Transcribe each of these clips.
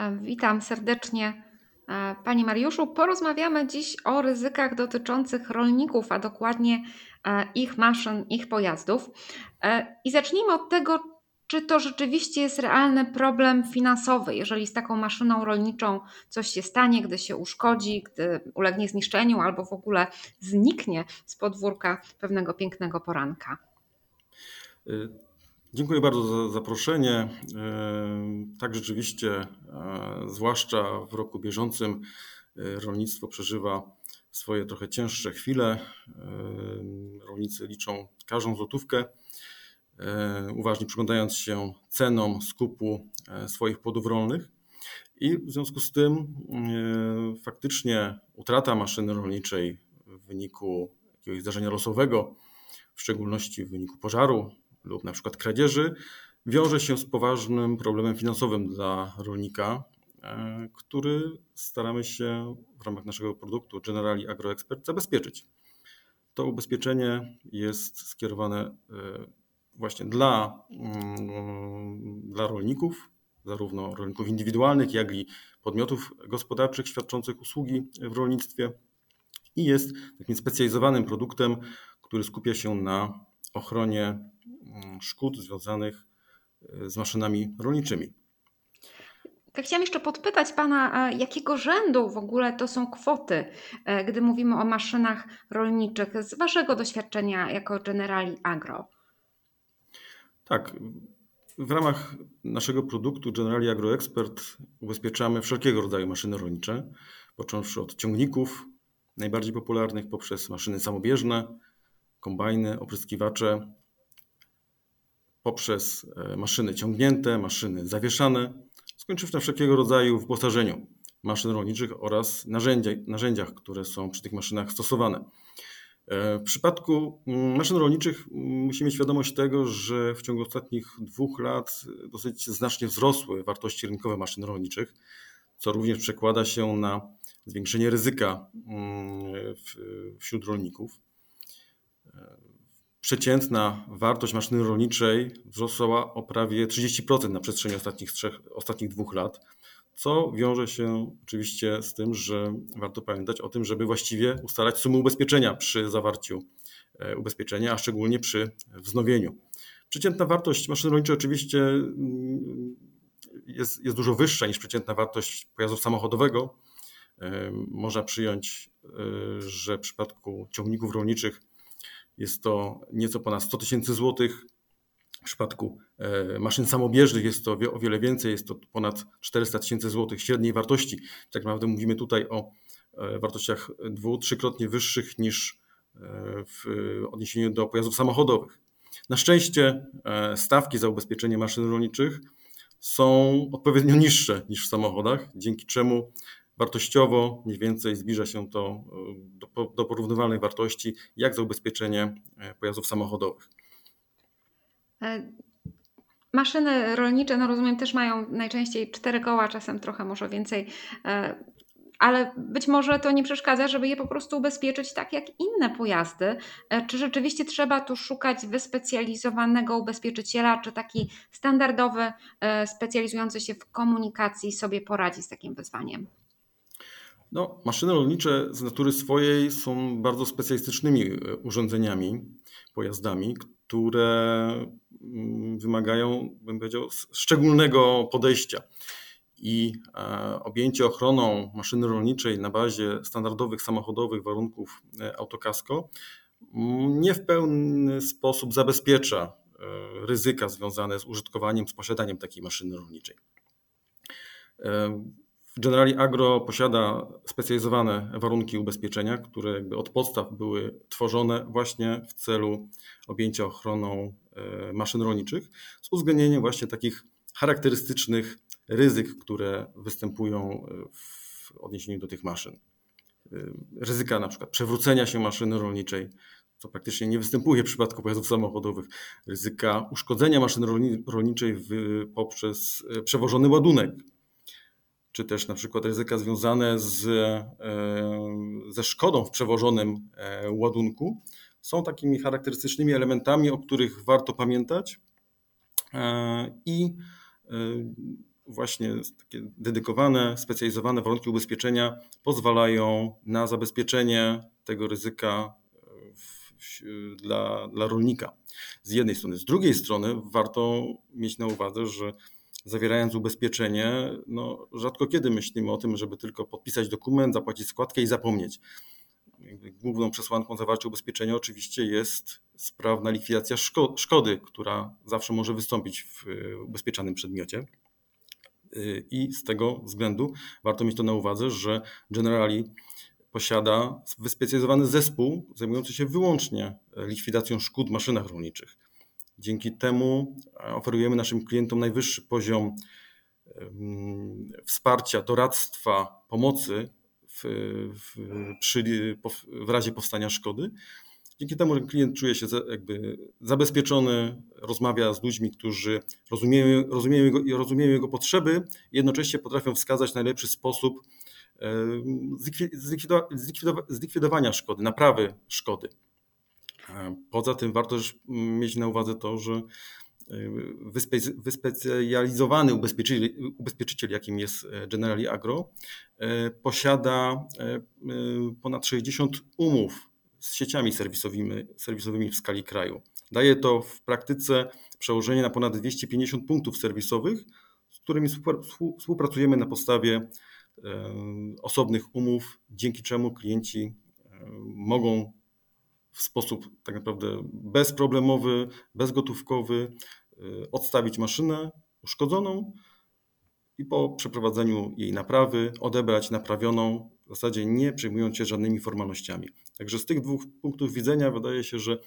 E, witam serdecznie e, Panie Mariuszu. Porozmawiamy dziś o ryzykach dotyczących rolników, a dokładnie e, ich maszyn, ich pojazdów. I zacznijmy od tego, czy to rzeczywiście jest realny problem finansowy, jeżeli z taką maszyną rolniczą coś się stanie, gdy się uszkodzi, gdy ulegnie zniszczeniu albo w ogóle zniknie z podwórka pewnego pięknego poranka. Dziękuję bardzo za zaproszenie. E, tak, rzeczywiście, e, zwłaszcza w roku bieżącym, e, rolnictwo przeżywa swoje trochę cięższe chwile. Rolnicy liczą każdą złotówkę, uważnie przyglądając się cenom skupu swoich płodów rolnych. I w związku z tym faktycznie utrata maszyny rolniczej w wyniku jakiegoś zdarzenia losowego, w szczególności w wyniku pożaru lub na przykład kradzieży wiąże się z poważnym problemem finansowym dla rolnika, e, który staramy się w ramach naszego produktu Generali AgroExpert zabezpieczyć. To ubezpieczenie jest skierowane e, właśnie dla, mm, dla rolników, zarówno rolników indywidualnych, jak i podmiotów gospodarczych świadczących usługi w rolnictwie i jest takim specjalizowanym produktem, który skupia się na ochronie szkód związanych e, z maszynami rolniczymi. Tak chciałam jeszcze podpytać Pana, jakiego rzędu w ogóle to są kwoty, e, gdy mówimy o maszynach rolniczych, z Waszego doświadczenia jako Generali Agro? Tak. W ramach naszego produktu Generali Agro Expert ubezpieczamy wszelkiego rodzaju maszyny rolnicze, począwszy od ciągników najbardziej popularnych, poprzez maszyny samobieżne, kombajny, opryskiwacze, poprzez e, maszyny ciągnięte, maszyny zawieszane, skończywszy na wszelkiego rodzaju wyposażeniu maszyn rolniczych oraz narzędzia, narzędziach, które są przy tych maszynach stosowane. E, w przypadku mm, maszyn rolniczych mm, musimy mieć świadomość tego, że w ciągu ostatnich dwóch lat dosyć znacznie wzrosły wartości rynkowe maszyn rolniczych, co również przekłada się na zwiększenie ryzyka mm, wśród rolników. Przeciętna wartość maszyny rolniczej wzrosła o prawie 30% na przestrzeni ostatnich, trzech, ostatnich dwóch lat, co wiąże się oczywiście z tym, że warto pamiętać o tym, żeby właściwie ustalać sumę ubezpieczenia przy zawarciu e, ubezpieczenia, a szczególnie przy wznowieniu. Przeciętna wartość maszyny rolniczej oczywiście mm, jest, jest dużo wyższa niż przeciętna wartość pojazdu samochodowego. E, można przyjąć, e, że w przypadku ciągników rolniczych jest to nieco ponad 100 tysięcy złotych. W przypadku e, maszyn samobieżnych jest to o wiele więcej, jest to ponad 400 tysięcy złotych średniej wartości. Tak naprawdę mówimy tutaj o e, wartościach dwu, trzykrotnie wyższych niż e, w odniesieniu do pojazdów samochodowych. Na szczęście stawki za ubezpieczenie maszyn rolniczych są odpowiednio niższe niż w samochodach, dzięki czemu Wartościowo mniej więcej zbliża się to e, do, do porównywalnych wartości jak za ubezpieczenie e, pojazdów samochodowych. E, maszyny rolnicze, no rozumiem, też mają najczęściej cztery koła, czasem trochę może więcej, ale być może to nie przeszkadza, żeby je po prostu ubezpieczyć tak jak inne pojazdy. Czy rzeczywiście trzeba tu szukać wyspecjalizowanego ubezpieczyciela, czy taki standardowy, specjalizujący się w komunikacji sobie poradzi z takim wyzwaniem? No, maszyny rolnicze z natury swojej są bardzo specjalistycznymi e, urządzeniami, pojazdami, które mm, wymagają, bym powiedział, szczególnego podejścia. I e, objęcie ochroną maszyny rolniczej na bazie standardowych samochodowych warunków e, autokasko mm, nie w pełny sposób zabezpiecza ryzyka związane z użytkowaniem, z posiadaniem takiej maszyny rolniczej. Generali Agro posiada specjalizowane warunki ubezpieczenia, które jakby od podstaw były tworzone właśnie w celu objęcia ochroną e, maszyn rolniczych, z uwzględnieniem właśnie takich charakterystycznych ryzyk, które występują e, w odniesieniu do tych maszyn. E, ryzyka na przykład przewrócenia się maszyny rolniczej, co praktycznie nie występuje w przypadku pojazdów samochodowych, ryzyka uszkodzenia maszyny rolniczej poprzez przewożony ładunek, czy też na przykład ryzyka związane z, e, ze szkodą w przewożonym e, ładunku, są takimi charakterystycznymi elementami, o których warto pamiętać e, i właśnie takie dedykowane, specjalizowane warunki ubezpieczenia pozwalają na zabezpieczenie tego ryzyka w, w, dla, dla rolnika. Z jednej strony. Z drugiej strony warto mieć na uwadze, że zawierając ubezpieczenie, no, rzadko kiedy myślimy o tym, żeby tylko podpisać dokument, zapłacić składkę i zapomnieć. Główną przesłanką zawarcia ubezpieczenia oczywiście jest sprawna likwidacja szkody, która zawsze może wystąpić w ubezpieczanym przedmiocie. I z tego względu warto mieć to na uwadze, że Generali posiada wyspecjalizowany zespół zajmujący się wyłącznie likwidacją szkód w maszynach rolniczych. Dzięki temu oferujemy naszym klientom najwyższy poziom wsparcia, doradztwa, pomocy w, w, przy, w razie powstania szkody. Dzięki temu klient czuje się jakby zabezpieczony, rozmawia z ludźmi, którzy rozumieją, rozumieją, jego, rozumieją jego potrzeby i jednocześnie potrafią wskazać najlepszy sposób zlikwidowania szkody, naprawy szkody. Poza tym warto też mieć na uwadze to, że wyspecjalizowany ubezpieczyciel, ubezpieczyciel, jakim jest Generali Agro, posiada ponad 60 umów z sieciami serwisowymi, serwisowymi w skali kraju. Daje to w praktyce przełożenie na ponad 250 punktów serwisowych, z którymi współpracujemy na podstawie osobnych umów, dzięki czemu klienci mogą w sposób tak naprawdę bezproblemowy, bezgotówkowy odstawić maszynę uszkodzoną i po przeprowadzeniu jej naprawy odebrać naprawioną, w zasadzie nie przejmując się żadnymi formalnościami. Także z tych dwóch punktów widzenia wydaje się, że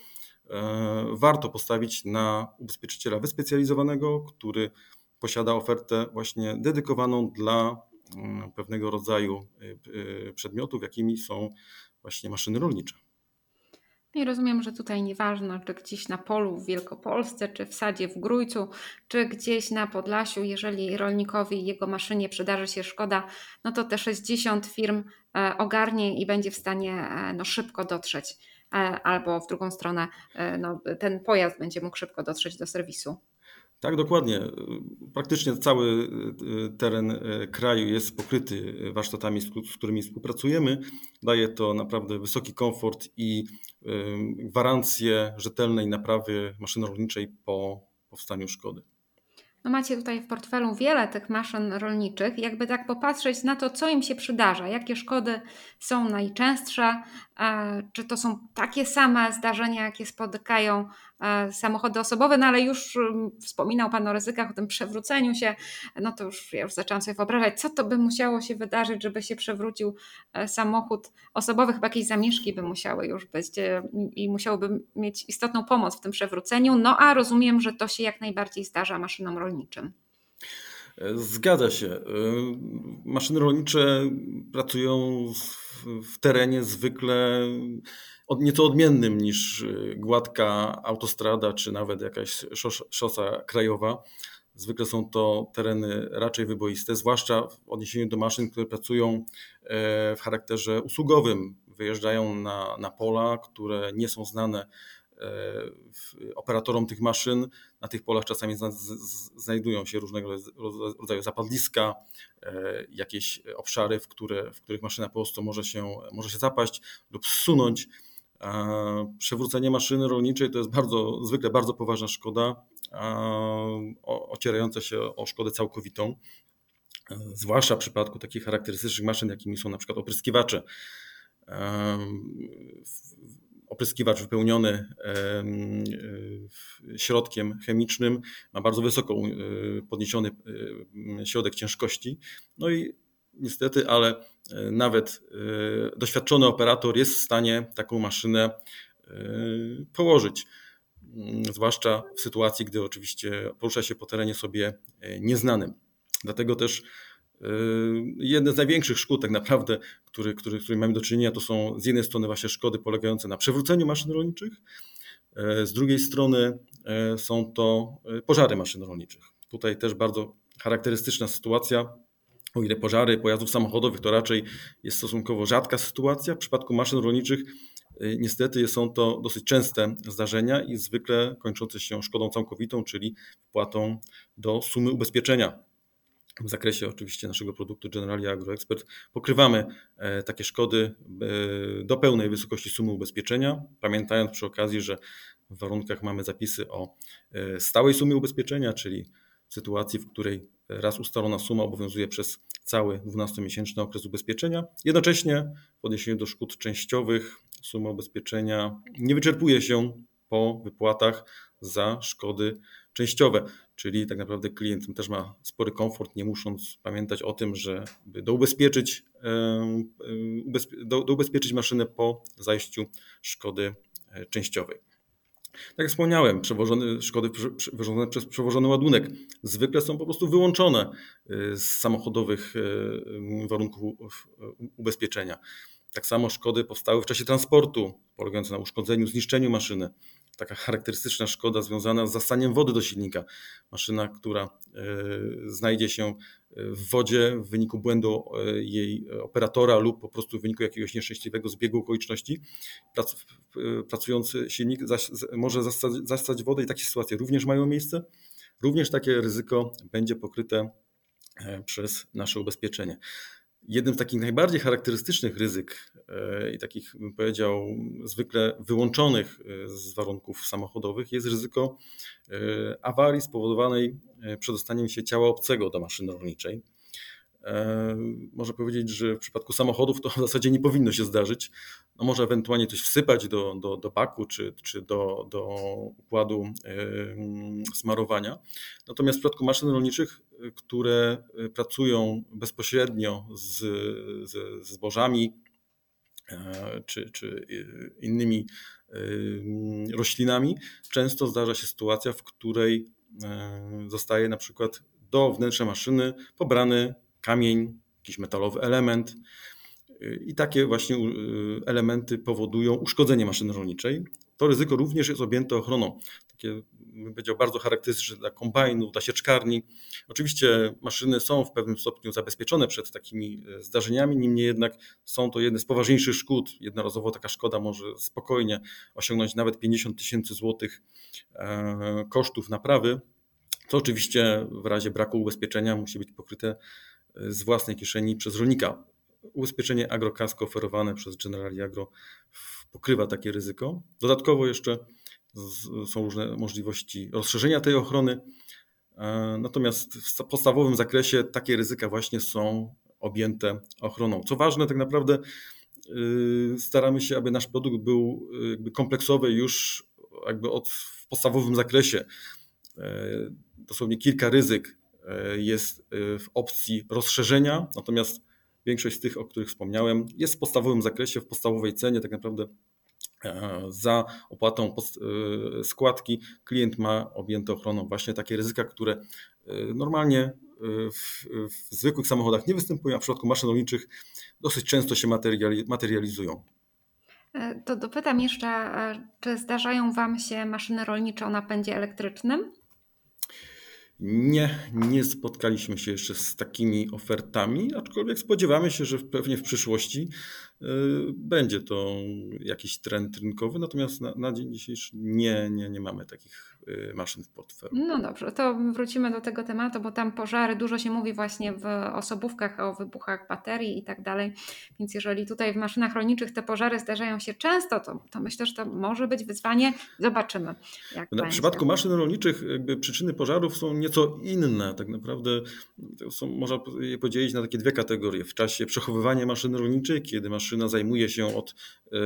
warto postawić na ubezpieczyciela wyspecjalizowanego, który posiada ofertę właśnie dedykowaną dla pewnego rodzaju przedmiotów, jakimi są właśnie maszyny rolnicze. I rozumiem, że tutaj nieważne, czy gdzieś na polu w Wielkopolsce, czy w sadzie w Grójcu, czy gdzieś na Podlasiu, jeżeli rolnikowi jego maszynie przydarzy się szkoda, no to te 60 firm ogarnie i będzie w stanie no, szybko dotrzeć. Albo w drugą stronę, no, ten pojazd będzie mógł szybko dotrzeć do serwisu. Tak, dokładnie. Praktycznie cały teren kraju jest pokryty warsztatami, z którymi współpracujemy. Daje to naprawdę wysoki komfort i gwarancję rzetelnej naprawy maszyny rolniczej po powstaniu szkody. No macie tutaj w portfelu wiele tych maszyn rolniczych. Jakby tak popatrzeć na to, co im się przydarza, jakie szkody są najczęstsze, czy to są takie same zdarzenia, jakie spotykają samochody osobowe, no ale już wspominał Pan o ryzykach, o tym przewróceniu się, no to już ja już zaczęłam sobie wyobrażać, co to by musiało się wydarzyć, żeby się przewrócił e, samochód osobowy, chyba jakieś zamieszki by musiały już być e, i musiałyby mieć istotną pomoc w tym przewróceniu, no a rozumiem, że to się jak najbardziej zdarza maszynom rolniczym. Zgadza się. Maszyny rolnicze pracują w terenie zwykle nieco odmiennym niż gładka autostrada czy nawet jakaś szosa krajowa. Zwykle są to tereny raczej wyboiste, zwłaszcza w odniesieniu do maszyn, które pracują w charakterze usługowym. Wyjeżdżają na, na pola, które nie są znane operatorom tych maszyn. Na tych polach czasami znajdują się różnego rodzaju zapadliska, e, jakieś obszary, w, które, w których maszyna po prostu może się, może się zapaść lub zsunąć. Przewrócenie maszyny rolniczej to jest bardzo, zwykle bardzo poważna szkoda, ocierająca się o szkodę całkowitą, e, zwłaszcza w przypadku takich charakterystycznych maszyn, jakimi są na przykład opryskiwacze opryskiwacz wypełniony środkiem chemicznym ma bardzo wysoko e, podniesiony e, środek ciężkości. No i niestety, ale e, nawet doświadczony operator jest w stanie taką maszynę położyć. Mm, zwłaszcza w sytuacji, gdy oczywiście porusza się po terenie sobie nieznanym. Dlatego też jedne z największych szkód tak naprawdę, który, który, którymi mamy do czynienia, to są z jednej strony właśnie szkody polegające na przewróceniu maszyn rolniczych, z drugiej strony są to pożary maszyn rolniczych. Tutaj też bardzo charakterystyczna sytuacja. O ile pożary pojazdów samochodowych to raczej jest stosunkowo rzadka sytuacja, w przypadku maszyn rolniczych niestety są to dosyć częste zdarzenia i zwykle kończące się szkodą całkowitą, czyli wpłatą do sumy ubezpieczenia. W zakresie oczywiście naszego produktu Generali AgroExpert pokrywamy takie szkody do pełnej wysokości sumy ubezpieczenia, pamiętając przy okazji, że w warunkach mamy zapisy o stałej sumie ubezpieczenia, czyli sytuacji, w której raz ustalona suma obowiązuje przez cały 12-miesięczny okres ubezpieczenia. Jednocześnie w odniesieniu do szkód częściowych suma ubezpieczenia nie wyczerpuje się po wypłatach za szkody częściowe, czyli tak naprawdę klient też ma spory komfort, nie musząc pamiętać o tym, że do ubezpieczyć, do, do ubezpieczyć maszynę po zajściu szkody e, częściowej. Tak jak wspomniałem, przewożone, szkody wyrządzone przez przewożony ładunek zwykle są po prostu wyłączone y, z samochodowych y, warunków ubezpieczenia. Tak samo szkody powstały w czasie transportu, polegające na uszkodzeniu, zniszczeniu maszyny taka charakterystyczna szkoda związana z zastaniem wody do silnika. Maszyna, która e, znajdzie się w wodzie w wyniku błędu e, jej operatora lub po prostu w wyniku jakiegoś nieszczęśliwego zbiegu okoliczności, e, pracujący silnik może zastać wodę i takie sytuacje również mają miejsce. Również takie ryzyko będzie pokryte przez nasze ubezpieczenie. Jednym z takich najbardziej charakterystycznych ryzyk e, i takich, bym powiedział, zwykle wyłączonych e, z warunków samochodowych jest ryzyko e, awarii spowodowanej przedostaniem się ciała obcego do maszyny rolniczej. E, można powiedzieć, że w przypadku samochodów to w zasadzie nie powinno się zdarzyć. No może ewentualnie coś wsypać do, do, do baku czy, czy do, do układu smarowania. Natomiast w przypadku maszyn rolniczych, które pracują bezpośrednio z, z zbożami e, czy, czy innymi roślinami, często zdarza się sytuacja, w której e, zostaje na przykład do wnętrza maszyny pobrany kamień, jakiś metalowy element. I takie właśnie elementy powodują uszkodzenie maszyny rolniczej. To ryzyko również jest objęte ochroną. Takie, bym powiedział, bardzo charakterystyczne dla kombajnów, dla sieczkarni. Oczywiście maszyny są w pewnym stopniu zabezpieczone przed takimi e, zdarzeniami, niemniej jednak są to jedne z poważniejszych szkód. Jednorazowo taka szkoda może spokojnie osiągnąć nawet 50 tysięcy złotych e, kosztów naprawy. To oczywiście w razie braku ubezpieczenia musi być pokryte z własnej kieszeni przez rolnika. Ubezpieczenie agrokasko oferowane przez Generali Agro pokrywa takie ryzyko. Dodatkowo jeszcze są różne możliwości rozszerzenia tej ochrony. E, natomiast w podstawowym zakresie takie ryzyka właśnie są objęte ochroną. Co ważne, tak naprawdę y, staramy się, aby nasz produkt był jakby kompleksowy już jakby od, w podstawowym zakresie. E, dosłownie kilka ryzyk jest e, w opcji rozszerzenia, natomiast większość z tych, o których wspomniałem, jest w podstawowym zakresie, w podstawowej cenie. Tak naprawdę e, za opłatą składki klient ma objęte ochroną właśnie takie ryzyka, które normalnie w, w zwykłych samochodach nie występują, a w przypadku maszyn rolniczych dosyć często się materializują. To dopytam jeszcze, czy zdarzają Wam się maszyny rolnicze o napędzie elektrycznym? Nie, nie spotkaliśmy się jeszcze z takimi ofertami, aczkolwiek spodziewamy się, że pewnie w przyszłości y, będzie to jakiś trend rynkowy, natomiast na, na dzień dzisiejszy nie, nie, nie mamy takich maszyn w portfelu. No dobrze, to wrócimy do tego tematu, bo tam pożary, dużo się mówi właśnie w osobówkach o wybuchach baterii i tak dalej. Więc jeżeli tutaj w maszynach rolniczych te pożary zdarzają się często, to, to myślę, że to może być wyzwanie. Zobaczymy. Jak w przypadku maszyn rolniczych przyczyny pożarów są nieco inne. Tak naprawdę są, można je podzielić na takie dwie kategorie. W czasie przechowywania maszyny rolniczej, kiedy maszyna zajmuje się od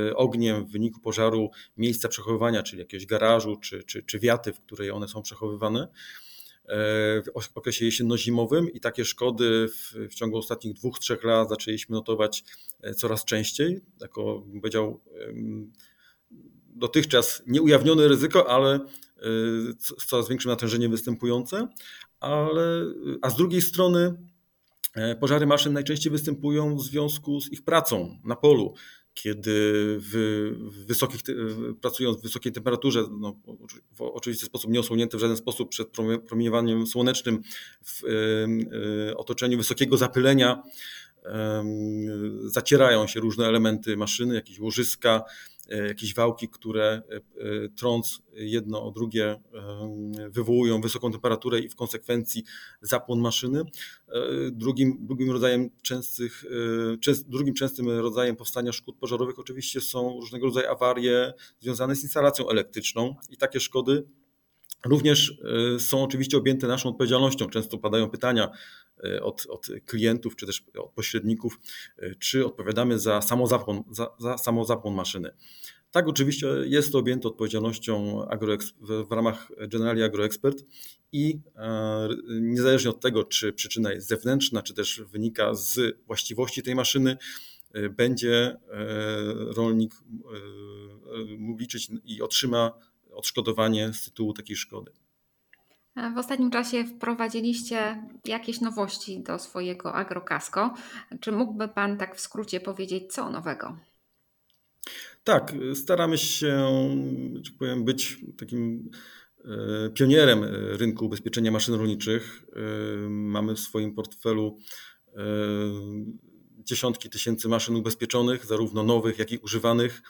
y, ogniem w wyniku pożaru miejsca przechowywania, czyli jakiegoś garażu czy, czy, czy wiaty, w której one są przechowywane e, w okresie jesienno-zimowym i takie szkody w, w, ciągu ostatnich dwóch, trzech lat zaczęliśmy notować e, coraz częściej. Jako, bym powiedział, dotychczas nieujawnione ryzyko, ale e, z coraz większym natężeniem występujące. Ale, a z drugiej strony pożary maszyn najczęściej występują w związku z ich pracą na polu kiedy w wysokich, pracując w wysokiej temperaturze, no, w oczywisty sposób nieosłonięty w żaden sposób przed promieniowaniem słonecznym, w e, otoczeniu wysokiego zapylenia, zacierają się różne elementy maszyny, jakieś łożyska, jakieś wałki, które trąc jedno o drugie wywołują wysoką temperaturę i w konsekwencji zapłon maszyny. Drugim, drugim rodzajem częstych, drugim częstym rodzajem powstania szkód pożarowych oczywiście są różnego rodzaju awarie związane z instalacją elektryczną i takie szkody Również są oczywiście objęte naszą odpowiedzialnością. Często padają pytania od, od klientów czy też od pośredników, czy odpowiadamy za samozapłon, za, za samozapłon maszyny. Tak, oczywiście jest to objęte odpowiedzialnością w ramach Generali AgroExpert i niezależnie od tego, czy przyczyna jest zewnętrzna, czy też wynika z właściwości tej maszyny, będzie rolnik mógł liczyć i otrzyma odszkodowanie z tytułu takiej szkody. W ostatnim czasie wprowadziliście jakieś nowości do swojego agrokasko. Czy mógłby Pan tak w skrócie powiedzieć, co nowego? Tak, staramy się, że powiem, być takim e, pionierem rynku ubezpieczenia maszyn rolniczych. E, mamy w swoim portfelu e, dziesiątki tysięcy maszyn ubezpieczonych, zarówno nowych, jak i używanych.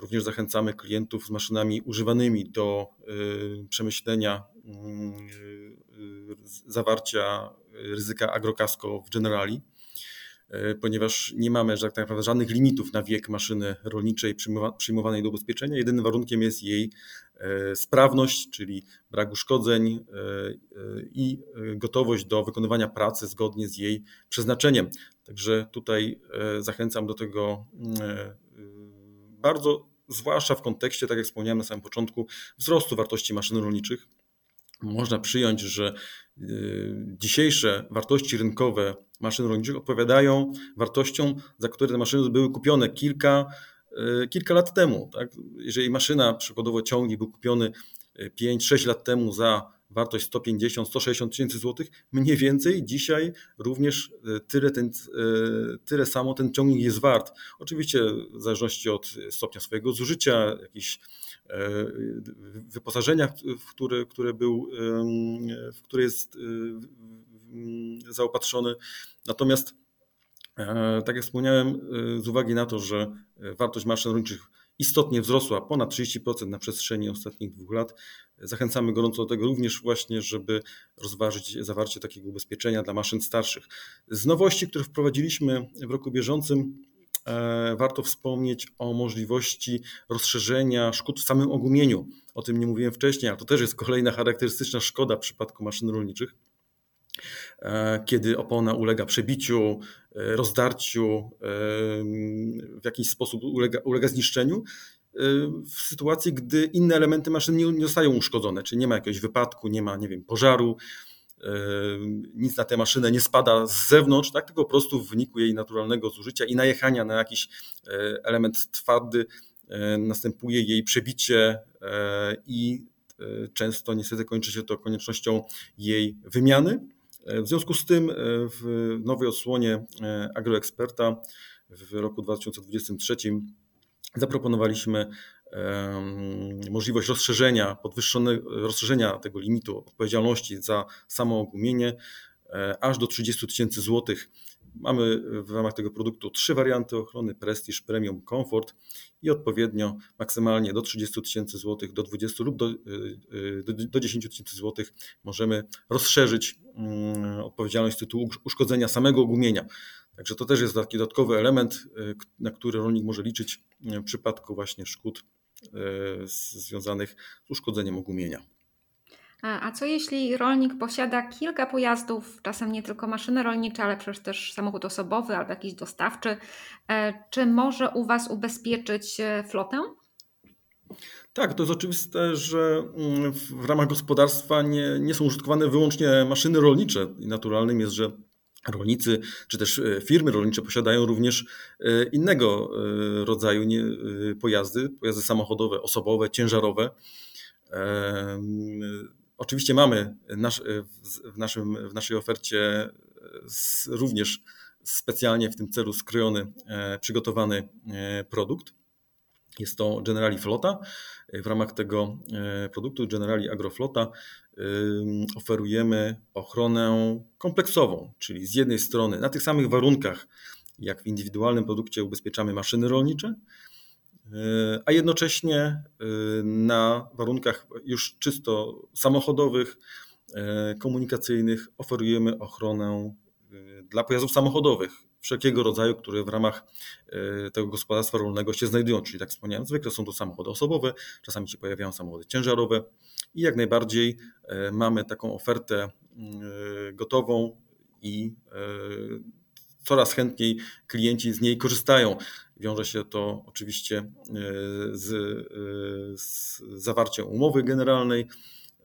Również zachęcamy klientów z maszynami używanymi do y, przemyślenia y, zawarcia ryzyka agrokasko w Generali, y, ponieważ nie mamy tak naprawdę żadnych limitów na wiek maszyny rolniczej przyjmowanej do ubezpieczenia. Jedynym warunkiem jest jej sprawność, czyli brak uszkodzeń i gotowość do wykonywania pracy zgodnie z jej przeznaczeniem. Także tutaj zachęcam do tego bardzo, zwłaszcza w kontekście, tak jak wspomniałem na samym początku, wzrostu wartości maszyn rolniczych. Można przyjąć, że y, dzisiejsze wartości rynkowe maszyn rolniczych odpowiadają wartościom, za które te maszyny były kupione kilka, y, kilka lat temu. Tak? Jeżeli maszyna, przykładowo ciągnik był kupiony 5-6 y, lat temu za wartość 150-160 tysięcy złotych, mniej więcej dzisiaj również e, tyle, ten, e, tyle samo ten ciągnik jest wart. Oczywiście w zależności od stopnia swojego zużycia, jakichś e, wyposażenia, w które, które, był, w które jest zaopatrzony. Natomiast tak jak wspomniałem, z uwagi na to, że wartość maszyn rolniczych istotnie wzrosła ponad 30% na przestrzeni ostatnich dwóch lat. Zachęcamy gorąco do tego również właśnie, żeby rozważyć zawarcie takiego ubezpieczenia dla maszyn starszych. Z nowości, które wprowadziliśmy w roku bieżącym, e, warto wspomnieć o możliwości rozszerzenia szkód w samym ogumieniu. O tym nie mówiłem wcześniej, a to też jest kolejna charakterystyczna szkoda w przypadku maszyn rolniczych. E, kiedy opona ulega przebiciu, e, rozdarciu, e, w jakiś sposób ulega, ulega zniszczeniu, w sytuacji, gdy inne elementy maszyny nie, nie zostają uszkodzone, czyli nie ma jakiegoś wypadku, nie ma, nie wiem, pożaru, nic na tę maszynę nie spada z zewnątrz, tak, tylko po prostu w wyniku jej naturalnego zużycia i najechania na jakiś element twardy następuje jej przebicie i często niestety kończy się to koniecznością jej wymiany. E, w związku z tym e, w nowej odsłonie e, agroeksperta w roku 2023 zaproponowaliśmy możliwość rozszerzenia, rozszerzenia tego limitu odpowiedzialności za samo ogumienie aż do 30 tysięcy złotych Mamy w ramach tego produktu trzy warianty ochrony: Prestige, Premium, Comfort i odpowiednio maksymalnie do 30 tysięcy złotych, do 20 lub do, y, y, do, do 10 tysięcy złotych możemy rozszerzyć mm, odpowiedzialność z tytułu uszkodzenia samego gumienia. Także to też jest taki dodatkowy element, y, na który rolnik może liczyć w przypadku właśnie szkód związanych z uszkodzeniem ogumienia. A co jeśli rolnik posiada kilka pojazdów, czasem nie tylko maszyny rolnicze, ale przecież też samochód osobowy albo jakiś dostawczy? E, czy może u Was ubezpieczyć e, flotę? Tak, to jest oczywiste, że mm, w ramach gospodarstwa nie, nie są użytkowane wyłącznie maszyny rolnicze naturalnym jest, że rolnicy czy też e, firmy rolnicze posiadają również innego rodzaju pojazdy, pojazdy samochodowe, osobowe, ciężarowe. Oczywiście mamy nasz, w, naszym, w naszej ofercie e, również specjalnie w tym celu skrojony, e, przygotowany e, produkt. Jest to Generali Flota. W ramach tego produktu Generali Agroflota oferujemy ochronę kompleksową, czyli z jednej strony na tych samych warunkach, jak w indywidualnym produkcie ubezpieczamy maszyny rolnicze, a jednocześnie na warunkach już czysto samochodowych, komunikacyjnych oferujemy ochronę dla pojazdów samochodowych wszelkiego rodzaju, które w ramach tego gospodarstwa rolnego się znajdują. Czyli, tak wspomniałem, zwykle są to samochody osobowe, czasami się pojawiają samochody ciężarowe i jak najbardziej mamy taką ofertę gotową i coraz chętniej klienci z niej korzystają. Wiąże się to oczywiście e, z, e, z zawarciem umowy generalnej.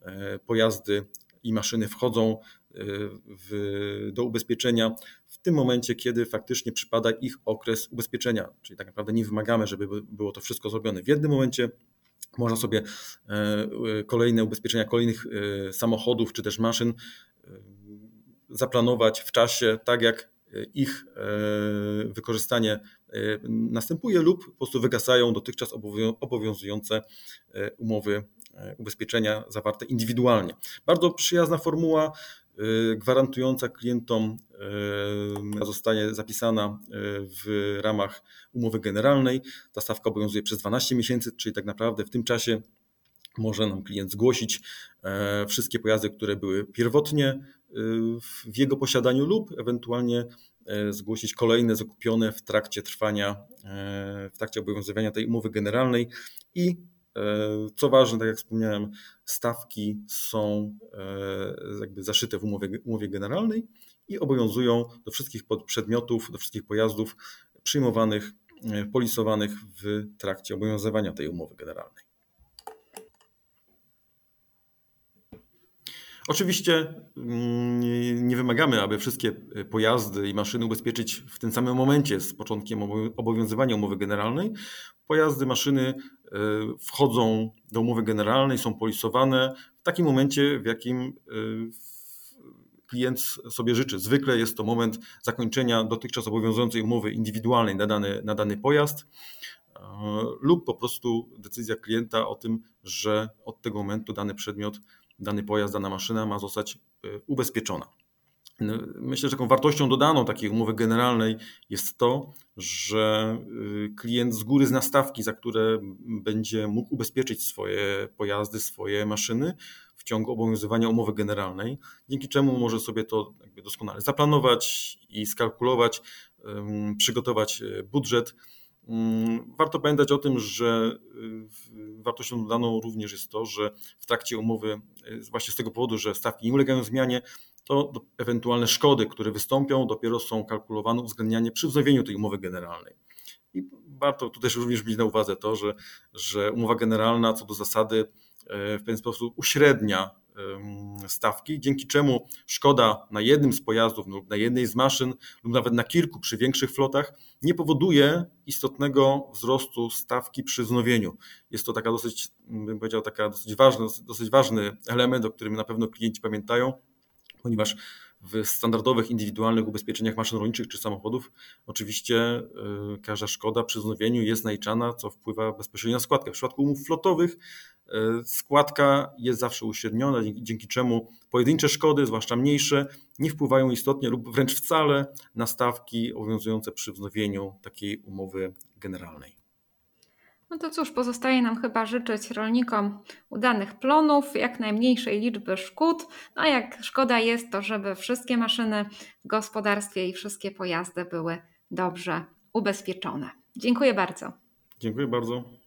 E, pojazdy i maszyny wchodzą w, do ubezpieczenia w tym momencie, kiedy faktycznie przypada ich okres ubezpieczenia. Czyli tak naprawdę nie wymagamy, żeby było to wszystko zrobione w jednym momencie. Można sobie kolejne ubezpieczenia kolejnych samochodów czy też maszyn zaplanować w czasie, tak jak ich e, wykorzystanie e, następuje lub po prostu wygasają dotychczas obowiązujące e, umowy ubezpieczenia zawarte indywidualnie. Bardzo przyjazna formuła, gwarantująca klientom zostanie zapisana w ramach umowy generalnej. Ta stawka obowiązuje przez 12 miesięcy, czyli tak naprawdę w tym czasie może nam klient zgłosić wszystkie pojazdy, które były pierwotnie w jego posiadaniu lub ewentualnie e, zgłosić kolejne zakupione w trakcie trwania, e, w trakcie obowiązywania tej umowy generalnej i e, co ważne, tak jak wspomniałem, stawki są jakby zaszyte w umowie, umowie generalnej i obowiązują do wszystkich przedmiotów, do wszystkich pojazdów przyjmowanych, polisowanych w trakcie obowiązywania tej umowy generalnej. Oczywiście mm, nie wymagamy, aby wszystkie pojazdy i maszyny ubezpieczyć w tym samym momencie z początkiem obowiązywania umowy generalnej. Pojazdy, maszyny e, wchodzą do umowy generalnej, są polisowane w takim momencie, w jakim e, klient sobie życzy. Zwykle jest to moment zakończenia dotychczas obowiązującej umowy indywidualnej na dany, na dany pojazd e, lub po prostu decyzja klienta o tym, że od tego momentu dany przedmiot dany pojazd, dana maszyna ma zostać y, ubezpieczona. Myślę, że taką wartością dodaną takiej umowy generalnej jest to, że y, klient z góry zna stawki, za które będzie mógł ubezpieczyć swoje pojazdy, swoje maszyny w ciągu obowiązywania umowy generalnej, dzięki czemu może sobie to doskonale zaplanować i skalkulować, przygotować y, budżet warto pamiętać o tym, że y, wartością dodaną również jest to, że w trakcie umowy, y, właśnie z tego powodu, że stawki nie ulegają zmianie, to ewentualne szkody, które wystąpią, dopiero są kalkulowane, uwzględnianie przy wznowieniu tej umowy generalnej. I warto tu też również mieć na uwadze to, że, że umowa generalna co do zasady e, w pewien sposób uśrednia stawki, dzięki czemu szkoda na jednym z pojazdów lub na jednej z maszyn lub nawet na kilku przy większych flotach nie powoduje istotnego wzrostu stawki przy wznowieniu. Jest to taka dosyć, bym powiedział, taka dosyć ważny, dosyć ważny element, o którym na pewno klienci pamiętają, ponieważ w standardowych, indywidualnych ubezpieczeniach maszyn rolniczych czy samochodów oczywiście y, każda szkoda przy wznowieniu jest naliczana, co wpływa bezpośrednio na składkę. W przypadku umów flotowych y, składka jest zawsze uśredniona, dzięki, czemu pojedyncze szkody, zwłaszcza mniejsze, nie wpływają istotnie lub wręcz wcale na stawki obowiązujące przy wznowieniu takiej umowy generalnej. No to cóż, pozostaje nam chyba życzyć rolnikom udanych plonów, jak najmniejszej liczby szkód. No jak szkoda jest, to żeby wszystkie maszyny w gospodarstwie i wszystkie pojazdy były dobrze ubezpieczone. Dziękuję bardzo. Dziękuję bardzo.